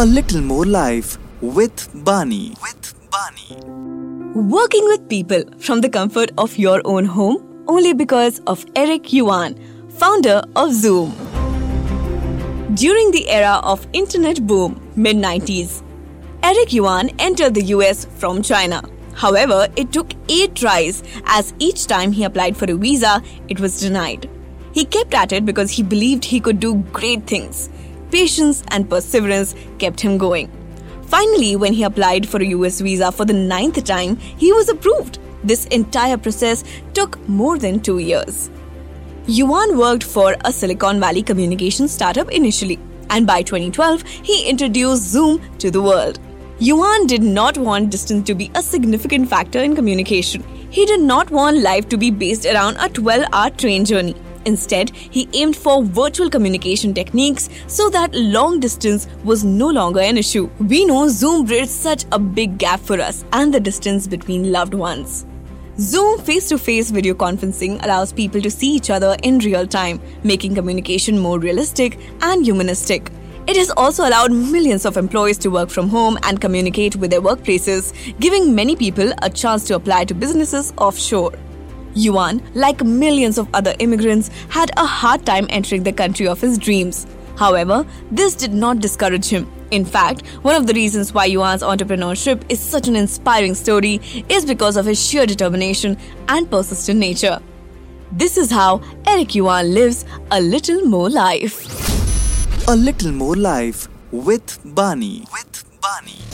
A little more life with Bani. With Bani. Working with people from the comfort of your own home only because of Eric Yuan, founder of Zoom. During the era of internet boom, mid 90s, Eric Yuan entered the US from China. However, it took 8 tries as each time he applied for a visa, it was denied. He kept at it because he believed he could do great things. Patience and perseverance kept him going. Finally, when he applied for a US visa for the ninth time, he was approved. This entire process took more than two years. Yuan worked for a Silicon Valley communication startup initially, and by 2012, he introduced Zoom to the world. Yuan did not want distance to be a significant factor in communication. He did not want life to be based around a 12 hour train journey. Instead, he aimed for virtual communication techniques so that long distance was no longer an issue. We know Zoom bridged such a big gap for us and the distance between loved ones. Zoom face to face video conferencing allows people to see each other in real time, making communication more realistic and humanistic. It has also allowed millions of employees to work from home and communicate with their workplaces, giving many people a chance to apply to businesses offshore. Yuan, like millions of other immigrants, had a hard time entering the country of his dreams. However, this did not discourage him. In fact, one of the reasons why Yuan's entrepreneurship is such an inspiring story is because of his sheer determination and persistent nature. This is how Eric Yuan lives a little more life. A little more life with Bani. With Bani.